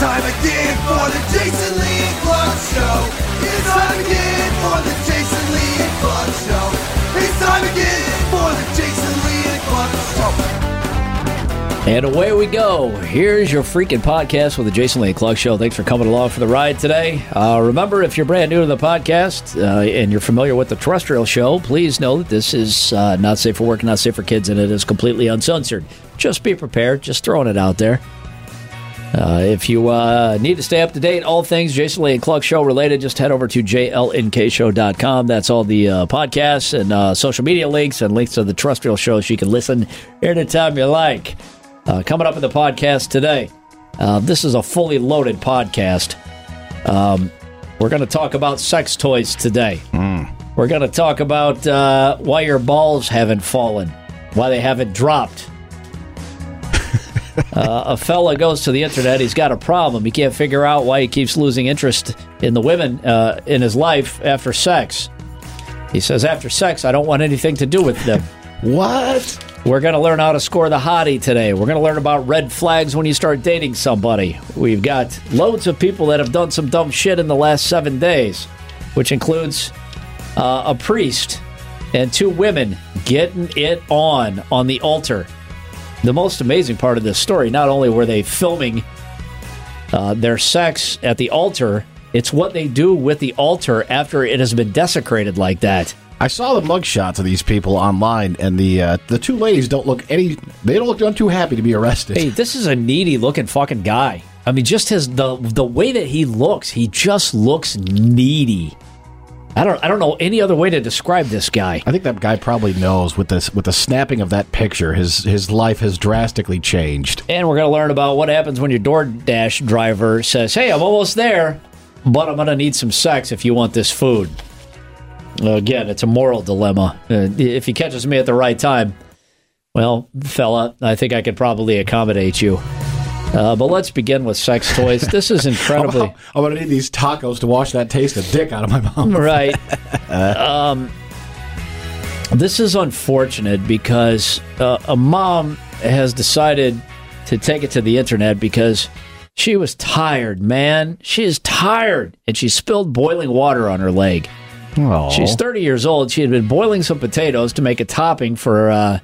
time again for the Jason Lee and Clark Show. It's time again for the Jason Lee and Clark Show. It's time again for the Jason Lee and Clark Show. And away we go. Here's your freaking podcast with the Jason Lee and Clark Show. Thanks for coming along for the ride today. Uh, remember, if you're brand new to the podcast uh, and you're familiar with the terrestrial show, please know that this is uh, not safe for work, not safe for kids, and it is completely uncensored. Just be prepared. Just throwing it out there. Uh, if you uh, need to stay up to date, all things Jason Lee and Cluck Show related, just head over to jlnkshow.com. That's all the uh, podcasts and uh, social media links and links to the terrestrial shows you can listen anytime you like. Uh, coming up in the podcast today, uh, this is a fully loaded podcast. Um, we're going to talk about sex toys today. We're going to talk about uh, why your balls haven't fallen, why they haven't dropped. Uh, a fella goes to the internet. He's got a problem. He can't figure out why he keeps losing interest in the women uh, in his life after sex. He says, After sex, I don't want anything to do with them. What? We're going to learn how to score the hottie today. We're going to learn about red flags when you start dating somebody. We've got loads of people that have done some dumb shit in the last seven days, which includes uh, a priest and two women getting it on on the altar. The most amazing part of this story not only were they filming uh, their sex at the altar, it's what they do with the altar after it has been desecrated like that. I saw the mugshots of these people online, and the uh, the two ladies don't look any. They don't look too happy to be arrested. Hey, this is a needy looking fucking guy. I mean, just his the the way that he looks, he just looks needy. I don't I don't know any other way to describe this guy. I think that guy probably knows with this with the snapping of that picture, his his life has drastically changed. And we're gonna learn about what happens when your DoorDash driver says, "Hey, I'm almost there, but I'm gonna need some sex if you want this food." Again, it's a moral dilemma. Uh, if he catches me at the right time, well, fella, I think I could probably accommodate you. Uh, but let's begin with sex toys. This is incredibly. I'm gonna need these tacos to wash that taste of dick out of my mouth. right. um, this is unfortunate because uh, a mom has decided to take it to the internet because she was tired, man. She is tired, and she spilled boiling water on her leg. Aw. She's 30 years old. She had been boiling some potatoes to make a topping for uh,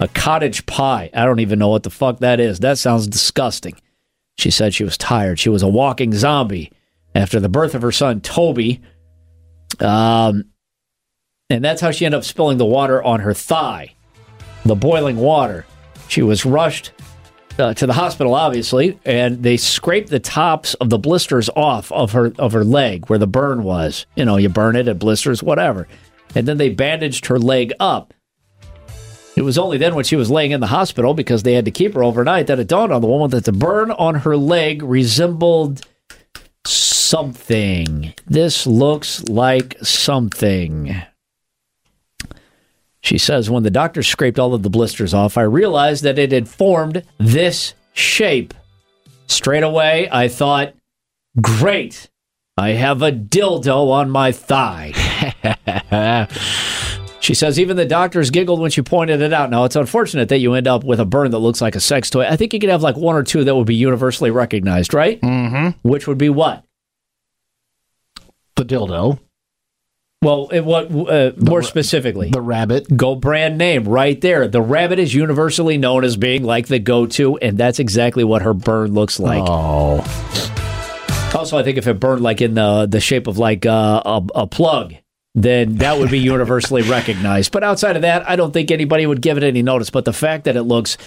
a cottage pie. I don't even know what the fuck that is. That sounds disgusting. She said she was tired. She was a walking zombie after the birth of her son, Toby. Um, and that's how she ended up spilling the water on her thigh, the boiling water. She was rushed uh, to the hospital, obviously, and they scraped the tops of the blisters off of her of her leg where the burn was. You know, you burn it, it blisters, whatever. And then they bandaged her leg up. It was only then when she was laying in the hospital because they had to keep her overnight that it dawned on the woman that the burn on her leg resembled something. This looks like something. She says, when the doctor scraped all of the blisters off, I realized that it had formed this shape. Straight away, I thought, great, I have a dildo on my thigh. she says, even the doctors giggled when she pointed it out. Now, it's unfortunate that you end up with a burn that looks like a sex toy. I think you could have like one or two that would be universally recognized, right? Mm-hmm. Which would be what? the dildo, Well, it, what uh, more specifically? the rabbit. Go brand name right there. The rabbit is universally known as being like the go to, and that's exactly what her burn looks like. Oh, Also, I think if it burned like in the the shape of like uh, a, a plug, then that would be universally recognized. But outside of that, I don't think anybody would give it any notice. But the fact that it looks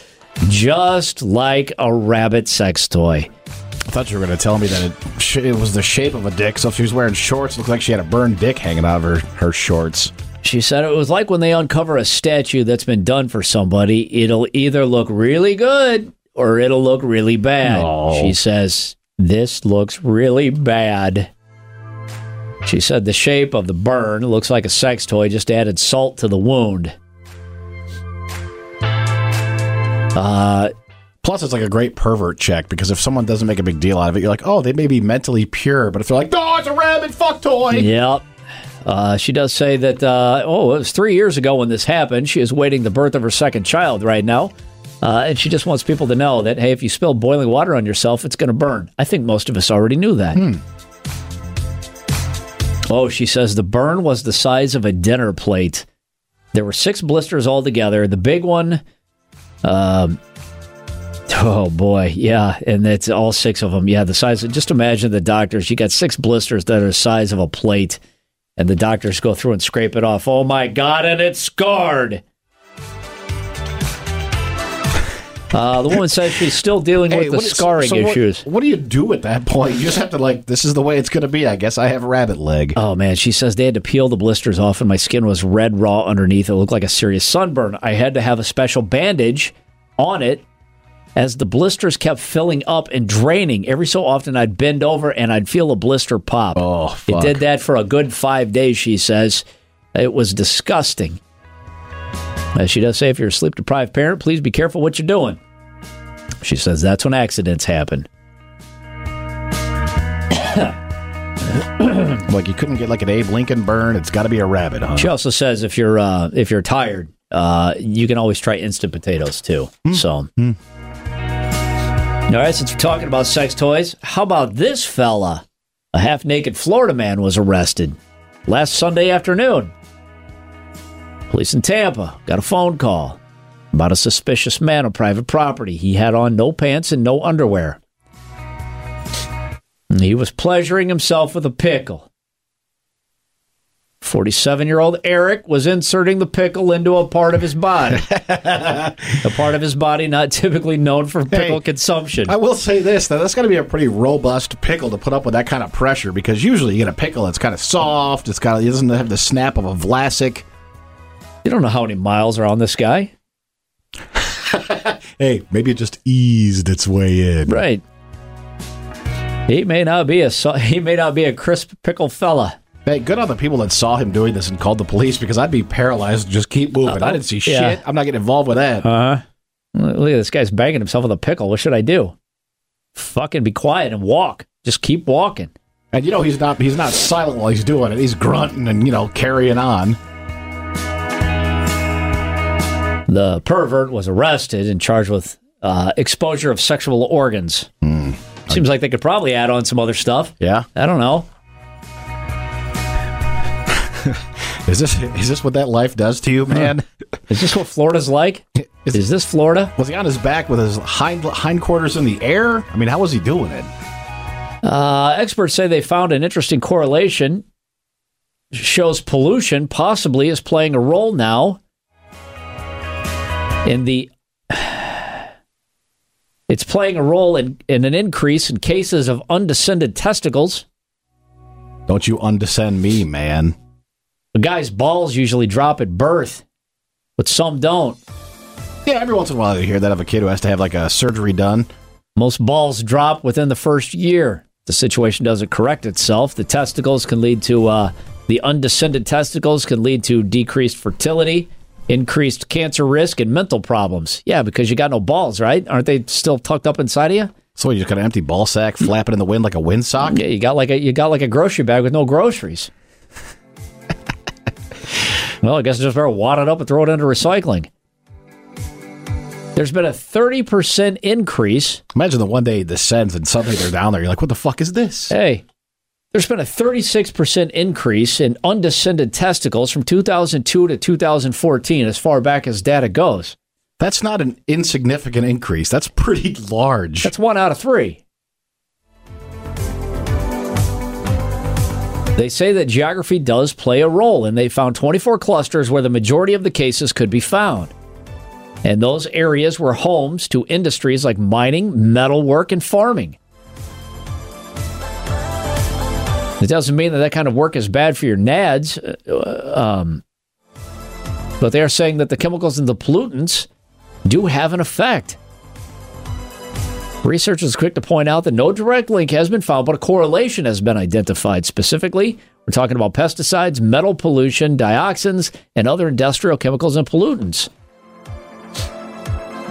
just like a rabbit sex toy. I thought you were going to tell me that it, sh- it was the shape of a dick. So if she was wearing shorts, it looked like she had a burned dick hanging out of her, her shorts. She said it was like when they uncover a statue that's been done for somebody, it'll either look really good or it'll look really bad. No. She says, This looks really bad. She said the shape of the burn looks like a sex toy, just added salt to the wound. Uh, Plus, it's like a great pervert check because if someone doesn't make a big deal out of it, you're like, oh, they may be mentally pure. But if they're like, no, it's a rabbit fuck toy. Yep. Uh, she does say that, uh, oh, it was three years ago when this happened. She is waiting the birth of her second child right now. Uh, and she just wants people to know that, hey, if you spill boiling water on yourself, it's going to burn. I think most of us already knew that. Oh, she says the burn was the size of a dinner plate. There were six blisters altogether. The big one, um, oh boy, yeah, and it's all six of them. Yeah, the size. Of, just imagine the doctors. You got six blisters that are the size of a plate, and the doctors go through and scrape it off. Oh my god, and it's scarred. Uh, the woman says she's still dealing with the scarring so what- issues. What, do you do at that point? You just have to like, this is the way it's going to be. I guess I have rabbit leg. Oh man, she says they had to peel the blisters off and my skin was red raw underneath. It looked like a serious sunburn. I had to have a special bandage on it as the blisters kept filling up and draining. Every so often I'd bend over and I'd feel a blister pop. Oh, It did that for a good five days, she says. It was disgusting. As she does say, if you're a sleep deprived parent, please be careful what you're doing. She says that's when accidents happen. Like you couldn't get like an Abe Lincoln burn. It's got to be a rabbit, huh? She also says if you're uh, if you're tired, uh, you can always try instant potatoes too. So, mm. all right, since we're talking about sex toys, how about this fella? A half naked Florida man was arrested last Sunday afternoon. Police in Tampa got a phone call about a suspicious man on private property. He had on no pants and no underwear. And He was pleasuring himself with a pickle. 47 year old Eric was inserting the pickle into a part of his body. a part of his body not typically known for pickle Hey, consumption. I will say this: though, that's got to be a pretty robust pickle to put up with that kind of pressure. Because usually you get a pickle that's kind of soft. It's got it doesn't have the snap of a Vlasic. You don't know how many miles are on this guy. Hey, maybe it just eased its way in. Right. He may not be a he may not be a crisp pickle fella. Hey, good on the people that saw him doing this and called the police because I'd be paralyzed. and Just keep moving. I didn't see Yeah. shit. I'm not getting involved with that. Uh-huh. Look at this guy's banging himself with a pickle. What should I do? Fucking be quiet and walk. Just keep walking. And you know he's not he's not silent while he's doing it. He's grunting and you know carrying on. The pervert was arrested and charged with uh, exposure of sexual organs. Seems like they could probably add on some other stuff. Yeah. I don't know. Is this is this what that life does to you, man? Is this what Florida's like? Is- Is this Florida? Was he on his back with his hind hindquarters in the air? I mean, how was he doing it? Uh, experts say they found an interesting correlation. Shows pollution possibly is playing a role now in the. It's playing a role in, in an increase in cases of undescended testicles. Don't you undescend me, man. A guy's balls usually drop at birth, but some don't. Yeah, every once in a while you hear that of a kid who has to have like a surgery done. Most balls drop within the first year. The situation doesn't correct itself. The testicles can lead to uh, the undescended testicles can lead to decreased fertility, increased cancer risk, and mental problems. Yeah, because you got no balls, right? Aren't they still tucked up inside of you? So you just got an empty ball sack flapping in the wind like a windsock. Yeah, you got like a you got like a grocery bag with no groceries. well, I guess I just better wad it up and throw it into recycling. There's been a 30% increase Imagine the one day it descends and suddenly they're down there. You're like, what the fuck is this? Hey, there's been a 36% increase in undescended testicles from 2002 to 2014, as far back as data goes. That's not an insignificant increase. That's pretty large. That's one out of three. They say that geography does play a role, and they found 24 clusters where the majority of the cases could be found. And those areas were homes to industries like mining, metalwork, and farming. It doesn't mean that that kind of work is bad for your nads, uh, um, but they are saying that the chemicals and the pollutants do have an effect. Research is quick to point out that no direct link has been found, but a correlation has been identified. Specifically, we're talking about pesticides, metal pollution, dioxins, and other industrial chemicals and pollutants.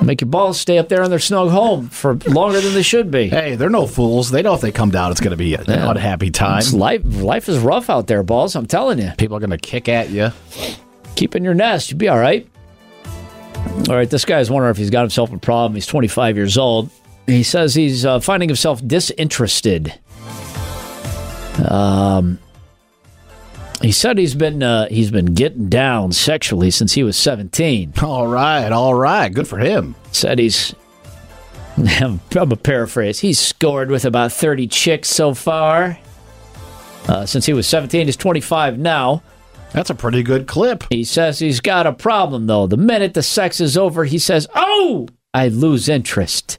Make your balls stay up there in their snug home for longer than they should be. hey, they're no fools. They know if they come down, it's going to be an Yeah. unhappy time. It's life, life is rough out there, balls. I'm telling you. People are going to kick at you. Keep in your nest. You'll be all right. All right, this guy's wondering if he's got himself a problem. He's 25 years old. He says he's uh, finding himself disinterested. Um, he said he's been uh, he's been getting down sexually since he was 17. All right, all right. Good for him. Said he's I'm a paraphrase. He's scored with about 30 chicks so far. Uh, since he was 17, he's 25 now. That's a pretty good clip. He says he's got a problem, though. The minute the sex is over, he says, Oh, I lose interest.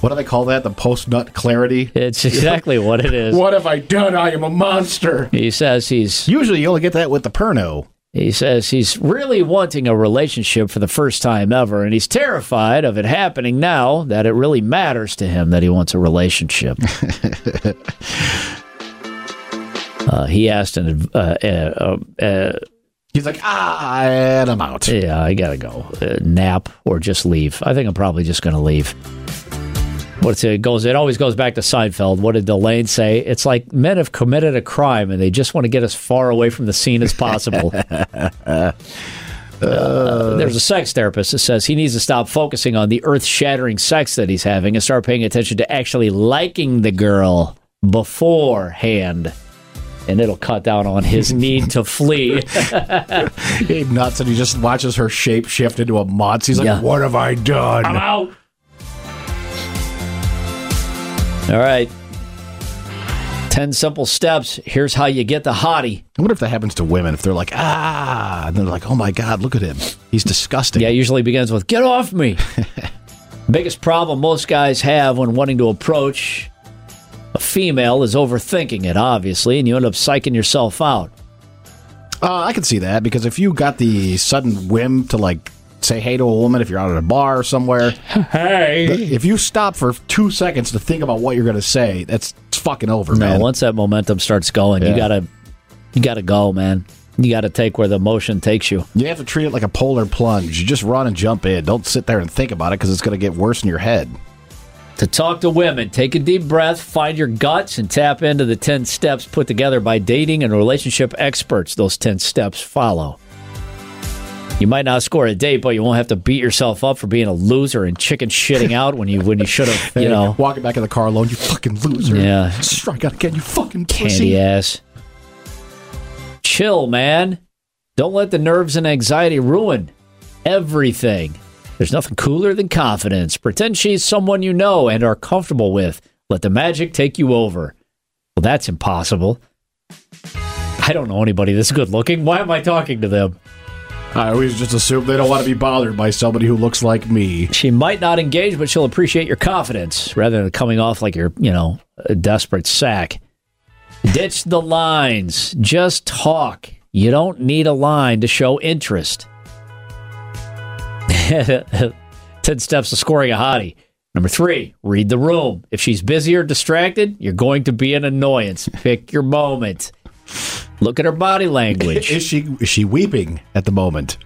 What do they call that? The post nut clarity? It's exactly what it is. What have I done? I am a monster. He says he's Usually you only get that with the perno. he says he's really wanting a relationship for the first time ever, and he's terrified of it happening now that it really matters to him that he wants a relationship. uh, he asked an uh, uh, uh, He's like, ah, and I'm out. Yeah, I gotta go. Uh, nap or just leave. I think I'm probably just gonna leave. What's it goes? It always goes back to Seinfeld. What did Delane say? It's like men have committed a crime and they just want to get as far away from the scene as possible. Uh, there's a sex therapist that says he needs to stop focusing on the earth-shattering sex that he's having and start paying attention to actually liking the girl beforehand. And it'll cut down on his need to flee. He nuts and he just watches her shape shift into a mutz. He's like, Yeah. what have I done? I'm out. All right. 10 simple steps. Here's how you get the hottie. I wonder if that happens to women. If they're like, ah, and they're like, oh my God, look at him. He's disgusting. Yeah, it usually begins with get off me. Biggest problem most guys have when wanting to approach a female is overthinking it, obviously, and you end up psyching yourself out. Uh, I can see that because if you got the sudden whim to like say hey to a woman if you're out at a bar or somewhere, Hey. if you stop for two seconds to think about what you're going to say, that's it's fucking over, No, man. once that momentum starts going, you gotta you gotta go, man. You gotta take where the motion takes you. You have to treat it like a polar plunge. You just run and jump in. Don't sit there and think about it because it's going to get worse in your head. To talk to women, take a deep breath, find your guts, and tap into the 10 steps put together by dating and relationship experts. Those 10 steps follow. You might not score a date, but you won't have to beat yourself up for being a loser and chicken shitting out when you when you should have, you know, walking back in the car alone, you fucking loser. Yeah. strike out again, you fucking candy pussy. ass. Chill, man. Don't let the nerves and anxiety ruin everything. There's nothing cooler than confidence. Pretend she's someone you know and are comfortable with. Let the magic take you over. Well, that's impossible. I don't know anybody that's good looking. Why am I talking to them? I always just assume they don't want to be bothered by somebody who looks like me. She might not engage, but she'll appreciate your confidence rather than coming off like you're, you know, a desperate sack. Ditch the lines. Just talk. You don't need a line to show interest. 10 steps to scoring a hottie. Number three, read the room. If she's busy or distracted, you're going to be an annoyance. Pick your moment. Look at her body language. Is she is she weeping at the moment?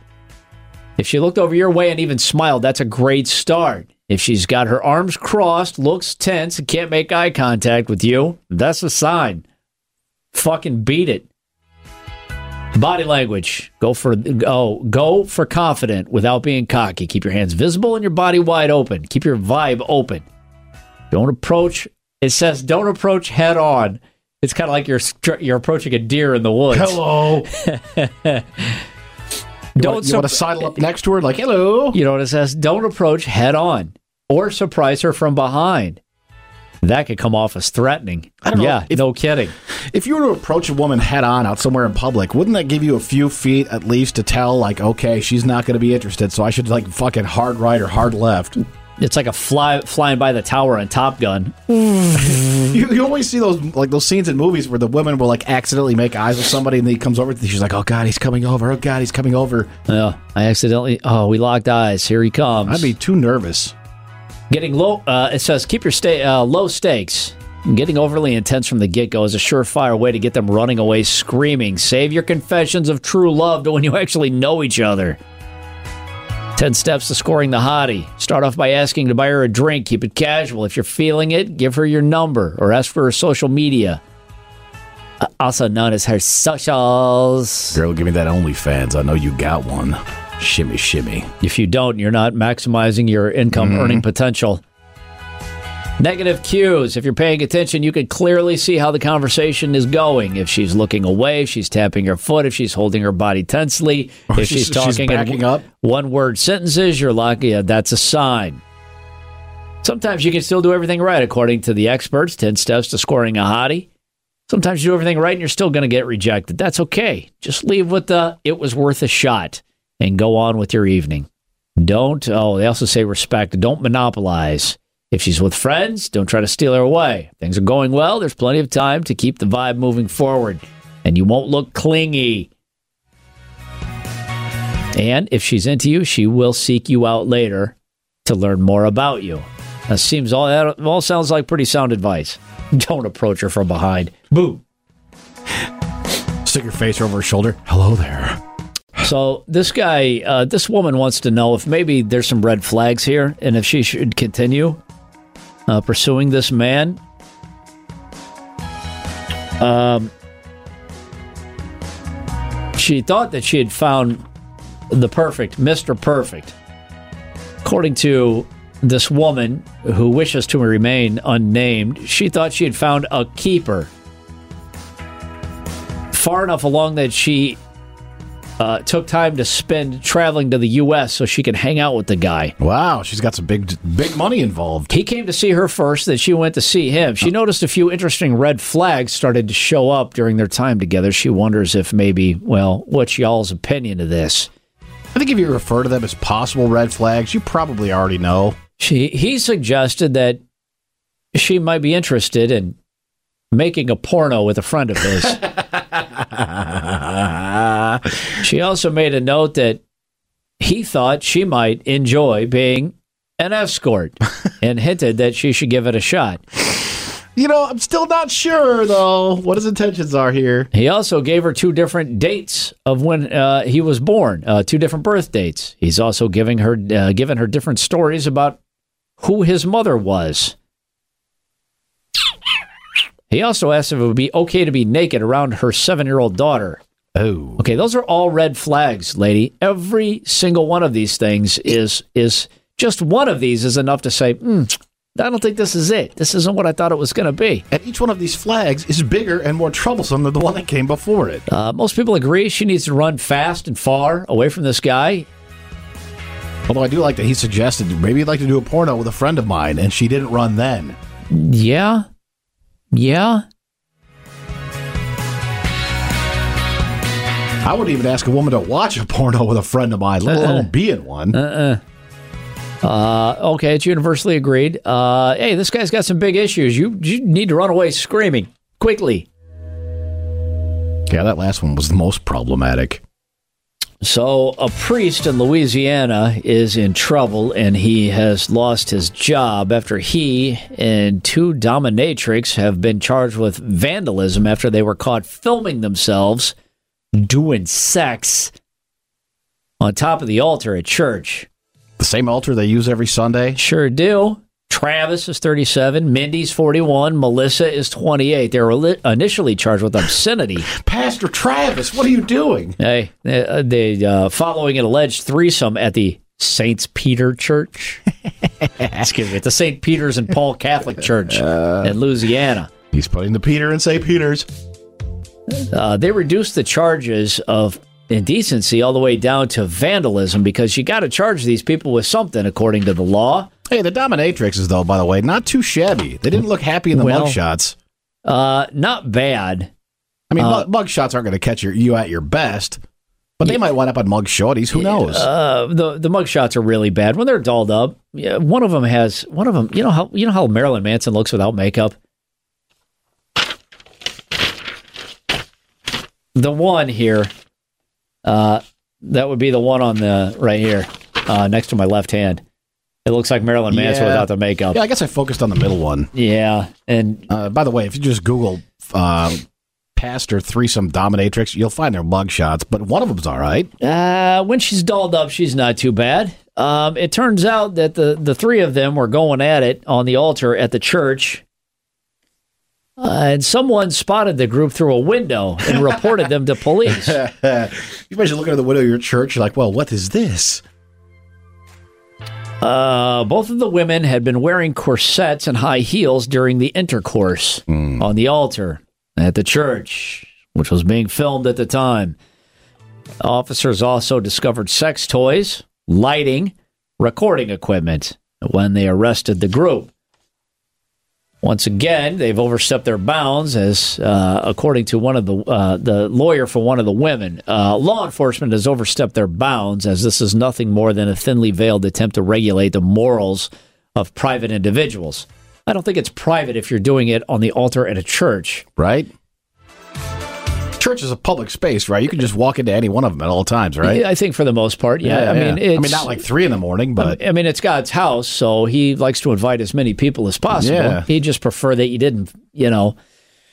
If she looked over your way and even smiled, that's a great start. If she's got her arms crossed, looks tense, and can't make eye contact with you, that's a sign. Fucking beat it. Body language. Go for oh, go for confident without being cocky. Keep your hands visible and your body wide open. Keep your vibe open. Don't approach. It says don't approach head on. It's kind of like you're you're approaching a deer in the woods. Hello. You Don't want, you want to sidle up next to her like hello? You know what it says? Don't approach head on or surprise her from behind. That could come off as threatening. I don't know. Yeah, If- no kidding. If you were to approach a woman head on out somewhere in public, wouldn't that give you a few feet at least to tell like, okay, she's not going to be interested, so I should like fucking hard right or hard left? It's like a fly flying by the tower on Top Gun. You, you always see those like those scenes in movies where the women will like accidentally make eyes with somebody and he comes over. She's like, "Oh God, he's coming over! Oh God, he's coming over!" Yeah, I accidentally. Oh, we locked eyes. Here he comes. I'd be too nervous. Getting low. Uh, it says keep your sta- uh, low stakes. Getting overly intense from the get go is a surefire way to get them running away screaming. Save your confessions of true love to when you actually know each other. 10 steps to scoring the hottie. Start off by asking to buy her a drink. Keep it casual. If you're feeling it, give her your number or ask for her social media, uh, also known as her socials. Girl, give me that OnlyFans. I know you got one. Shimmy, shimmy. If you don't, you're not maximizing your income earning potential. Negative cues. If you're paying attention, you can clearly see how the conversation is going. If she's looking away, if she's tapping her foot, if she's holding her body tensely, Or if she's, she's- she's talking in up. one word sentences, you're lucky. Yeah, that's a sign. Sometimes you can still do everything right, according to the experts 10 steps to scoring a hottie. Sometimes you do everything right and you're still going to get rejected. That's okay. Just leave with the it was worth a shot and go on with your evening. Don't, oh, they also say respect. Don't monopolize. If she's with friends, don't try to steal her away. If things are going well, there's plenty of time to keep the vibe moving forward and you won't look clingy. And if she's into you, she will seek you out later to learn more about you. That seems all that all sounds like pretty sound advice. Don't approach her from behind. Boo. Stick your face over her shoulder. Hello there. So this guy, uh, this woman wants to know if maybe there's some red flags here, and if she should continue uh, pursuing this man. Um, she thought that she had found the perfect Mister Perfect, according to this woman who wishes to remain unnamed. She thought she had found a keeper. Far enough along that she uh, took time to spend traveling to the U.S. so she could hang out with the guy. Wow, she's got some big, big money involved. He came to see her first, then she went to see him. She noticed a few interesting red flags started to show up during their time together. She wonders if maybe, well, what's y'all's opinion of this? I think if you refer to them as possible red flags, you probably already know. She he suggested that she might be interested in making a porno with a friend of his. she also made a note that he thought she might enjoy being an escort and hinted that she should give it a shot. You know, I'm still not sure though what his intentions are here. He also gave her two different dates of when uh, he was born, uh, two different birth dates. He's also giving her uh, given her different stories about who his mother was. He also asked if it would be okay to be naked around her seven year old daughter. Oh, Okay, those are all red flags, lady. Every single one of these things is is just one of these is enough to say, hmm, I don't think this is it. This isn't what I thought it was going to be. and each one of these flags is bigger and more troublesome than the one that came before it. Uh, most people agree she needs to run fast and far away from this guy. Although I do like that he suggested maybe he'd like to do a porno with a friend of mine, and she didn't run then. Yeah. Yeah. I wouldn't even ask a woman to watch a porno with a friend of mine, let alone be in one. Uh, okay, it's universally agreed. Uh, hey, this guy's got some big issues. You, you need to run away screaming quickly. yeah, that last one was the most problematic. So, a priest in Louisiana is in trouble and he has lost his job after he and two dominatrix have been charged with vandalism after they were caught filming themselves doing sex on top of the altar at church. The same altar they use every Sunday. Sure do. Travis is 37, Mindy's 41, Melissa is 28. They were li- initially charged with obscenity. Pastor Travis, what are you doing? Hey, they, uh, they uh, following an alleged threesome at the Saints Peter Church. Excuse me, at the St. Peter's and Paul Catholic Church in Louisiana. He's putting the Peter in St. Peter's. Uh, they reduced the charges of indecency all the way down to vandalism because you got to charge these people with something according to the law. Hey, the dominatrixes, though, by the way, not too shabby. They didn't look happy in the Well- mug shots. Uh, not bad. I mean, mug mug shots aren't going to catch your, you at your best, but they might wind up on mug shorties. Who knows? Uh, the the mug shots are really bad when they're dolled up. Yeah, one of them has one of them. You know how you know how Marilyn Manson looks without makeup. The one here, uh, that would be the one on the right here, uh, next to my left hand. It looks like Marilyn Manson Yeah. without the makeup. yeah, I guess I focused on the middle one. Yeah, and Uh, by the way, if you just Google uh, pastor threesome dominatrix, you'll find their mug shots, but one of them's all right. Uh, when she's dolled up, she's not too bad. Um, it turns out that the, the three of them were going at it on the altar at the church. Uh, and someone spotted the group through a window and reported them to police. you imagine looking at the window of your church, you're like, well, what is this? Uh, both of the women had been wearing corsets and high heels during the intercourse on the altar at the church, which was being filmed at the time. Officers also discovered sex toys, lighting, recording equipment when they arrested the group. Once again, they've overstepped their bounds, as uh, according to one of the uh, the lawyer for one of the women, uh, law enforcement has overstepped their bounds, as this is nothing more than a thinly veiled attempt to regulate the morals of private individuals. I don't think it's private if you're doing it on the altar at a church. Right? Church is a public space, right? You can just walk into any one of them at all times, right? I think for the most part, yeah. I mean, it's, I mean, not like three in the morning, but I mean, it's God's house, so He likes to invite as many people as possible. Yeah. He just prefer that you didn't, you know,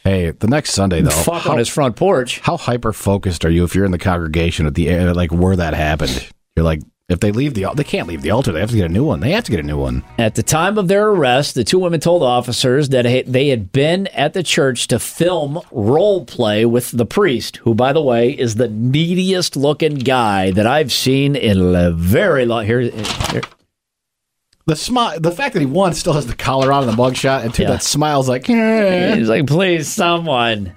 hey, the next Sunday though, fuck how, on his front porch. how hyper focused are you if you're in the congregation at the like where that happened? You're like, if they leave the, they can't leave the altar. They have to get a new one. They have to get a new one. At the time of their arrest, the two women told officers that they had been at the church to film role play with the priest, who, by the way, is the neediest looking guy that I've seen in a very long. Here, here The smile, the fact that he one still has the collar on in the mugshot, and two Yeah. that smiles like, eh. he's like, please, someone.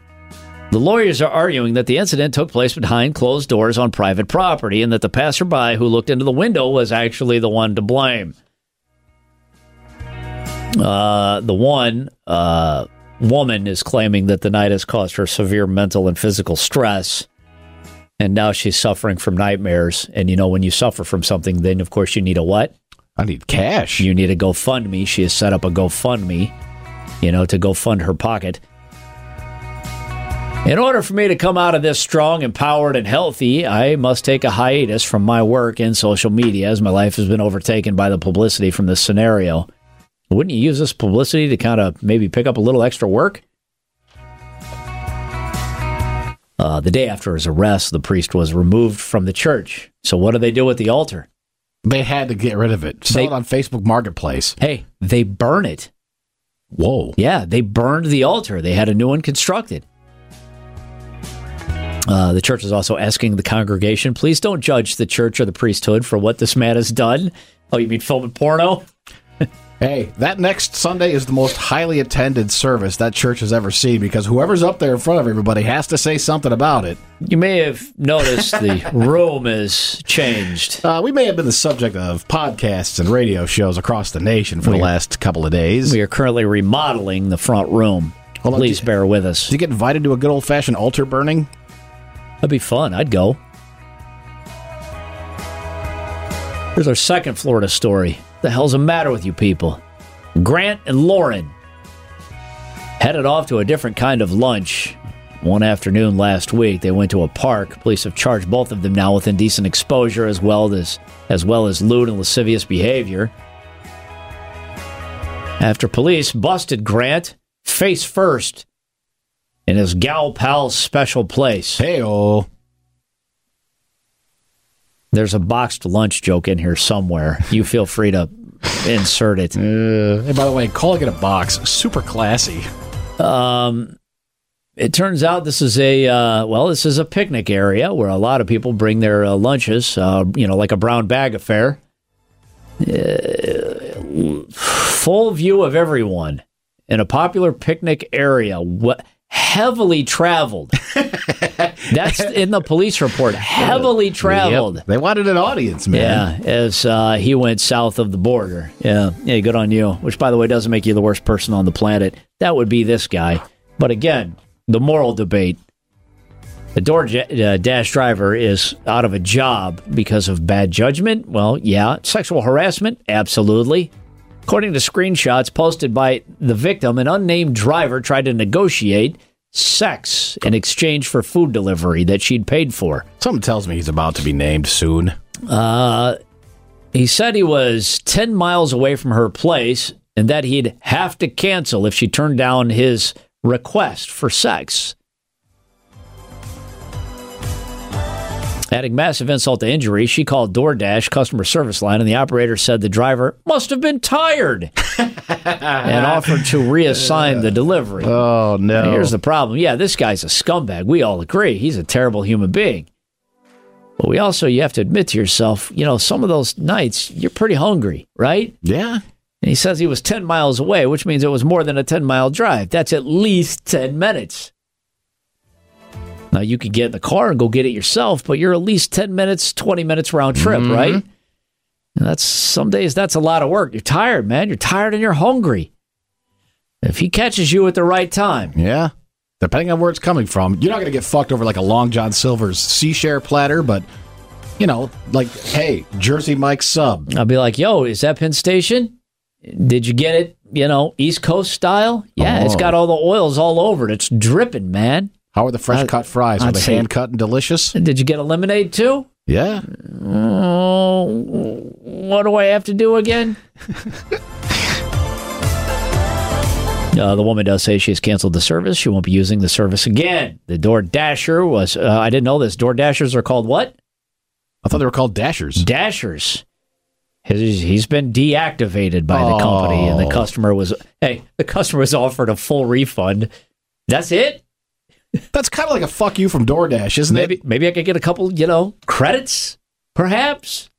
The lawyers are arguing that the incident took place behind closed doors on private property and that the passerby who looked into the window was actually the one to blame. Uh, the one uh, woman is claiming that the night has caused her severe mental and physical stress. And now she's suffering from nightmares. And you know, when you suffer from something, then of course you need a what? I need cash. You need a GoFundMe. She has set up a GoFundMe, you know, to go fund her pocket. In order for me to come out of this strong, empowered, and healthy, I must take a hiatus from my work in social media as my life has been overtaken by the publicity from this scenario. Wouldn't you use this publicity to kind of maybe pick up a little extra work? Uh, the day after his arrest, the priest was removed from the church. So, what do they do with the altar? They had to get rid of it. Sell They- it on Facebook Marketplace. Hey, they burn it. Whoa. Yeah, they burned the altar. They had a new one constructed. Uh, the church is also asking the congregation, please don't judge the church or the priesthood for what this man has done. Oh, you mean filming porno? Hey, that next Sunday is the most highly attended service that church has ever seen because whoever's up there in front of everybody has to say something about it. You may have noticed the room has changed. Uh, we may have been the subject of podcasts and radio shows across the nation for the last couple of days. We are currently remodeling the front room. Hold Please do- bear with us. Did you get invited to a good old fashioned altar burning? That'd be fun. I'd go. Here's our second Florida story. The hell's the matter with you people? Grant and Lauren headed off to a different kind of lunch. One afternoon last week, they went to a park. Police have charged both of them now with indecent exposure as well as as well as lewd and lascivious behavior. After police busted Grant face first in his gal pal's special place. Hey, oh. There's a boxed lunch joke in here somewhere. You feel free to insert it. Uh, hey, by the way, calling it a box, super classy. It turns out this is a uh, well, this is a picnic area where a lot of people bring their uh, lunches. Uh, you know, like a brown bag affair. Uh, full view of everyone in a popular picnic area. What heavily traveled. That's in the police report. Heavily traveled. Yep. They wanted an audience, man. Yeah, as uh, he went south of the border. Yeah, yeah, good on you. Which, by the way, doesn't make you the worst person on the planet. That would be this guy. But again, the moral debate. The door uh, dash driver is out of a job because of bad judgment. Well, yeah. Sexual harassment? Absolutely. According to screenshots posted by the victim, an unnamed driver tried to negotiate sex in exchange for food delivery that she'd paid for. Something tells me he's about to be named soon. Uh, he said he was 10 miles away from her place and that he'd have to cancel if she turned down his request for sex. Adding massive insult to injury, she called DoorDash customer service line, and the operator said the driver must have been tired and offered to reassign the delivery. Oh no! Here's the problem. Yeah, this guy's a scumbag. We all agree. He's a terrible human being. But we also, you have to admit to yourself, you know, some of those nights you're pretty hungry, right? yeah. And he says he was 10 miles away, which means it was more than a 10 mile drive. That's at least 10 minutes. Now, you could get in the car and go get it yourself, but you're at least 10 minutes, 20 minutes round trip, mm-hmm. right? And that's some days that's a lot of work. You're tired, man. You're tired and you're hungry. If he catches you at the right time, Yeah. Depending on where it's coming from, you're not going to get fucked over like a Long John Silver's sea share platter, but you know, like, hey, Jersey Mike sub. I'll be like, yo, is that Penn Station? Did you get it, you know, East Coast style? Yeah, it's oh. got all the oils all over it. It's dripping, man. How are the fresh cut fries? Are I'd they hand cut and delicious? Did you get a lemonade too? Yeah. Oh, what do I have to do again? Uh, the woman does say she has canceled the service. She won't be using the service again. The Door Dasher was, uh, I didn't know this. Door Dashers are called what? I thought they were called Dashers. Dashers. He's, he's been deactivated by the company, and the Oh. customer was, hey, the customer was offered a full refund. That's it? That's kind of like a fuck you from DoorDash, isn't Maybe, it? maybe I could get a couple, you know, credits, perhaps.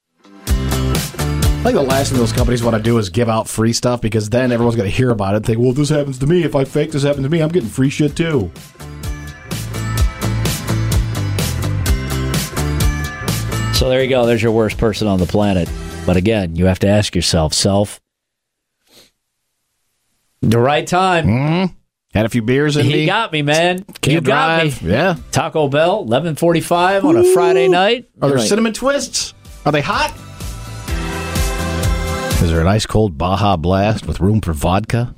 I think the last thing those companies want to do is give out free stuff because then everyone's going to hear about it and think, well, if this happens to me, if I fake this happens to me, I'm getting free shit too. So there you go. There's your worst person on the planet. But again, you have to ask yourself, self, the right time. Mm-hmm. Had a few beers in He me. got me, man. Can't you got drive. me. Yeah. Taco Bell, eleven forty-five on a Friday night. Are there like, cinnamon twists? Are they hot? Is there an ice cold Baja Blast with room for vodka?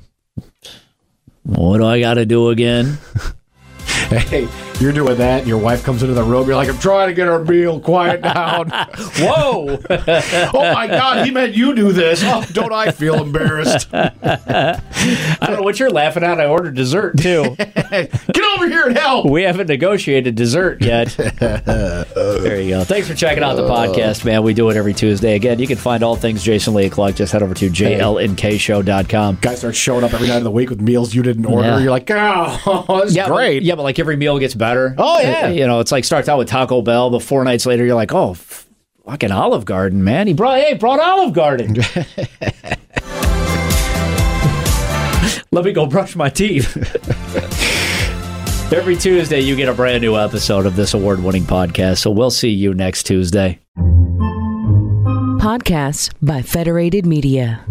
What do I got to do again? Hey, you're doing that, and your wife comes into the room. You're like, I'm trying to get our meal. Quiet down. Whoa! oh my God, he meant you do this. Oh, don't I feel embarrassed? I don't know what you're laughing at. I ordered dessert too. Get over here and help. we haven't negotiated dessert yet. there you go. Thanks for checking out the podcast, man. We do it every Tuesday. Again, you can find all things Jason Lee Clark. Just head over to jlnkshow.com. Guys start showing up every night of the week with meals you didn't order. Yeah. You're like, oh, this Yeah, great. But, yeah, but like every meal gets better. Oh, yeah. Uh, You know, it's like starts out with Taco Bell, but four nights later, you're like, oh, fucking Olive Garden, man. He brought, hey, brought Olive Garden. Let me go brush my teeth. Every Tuesday, you get a brand new episode of this award winning podcast. So we'll see you next Tuesday. Podcasts by Federated Media.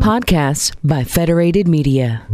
Podcasts by Federated Media.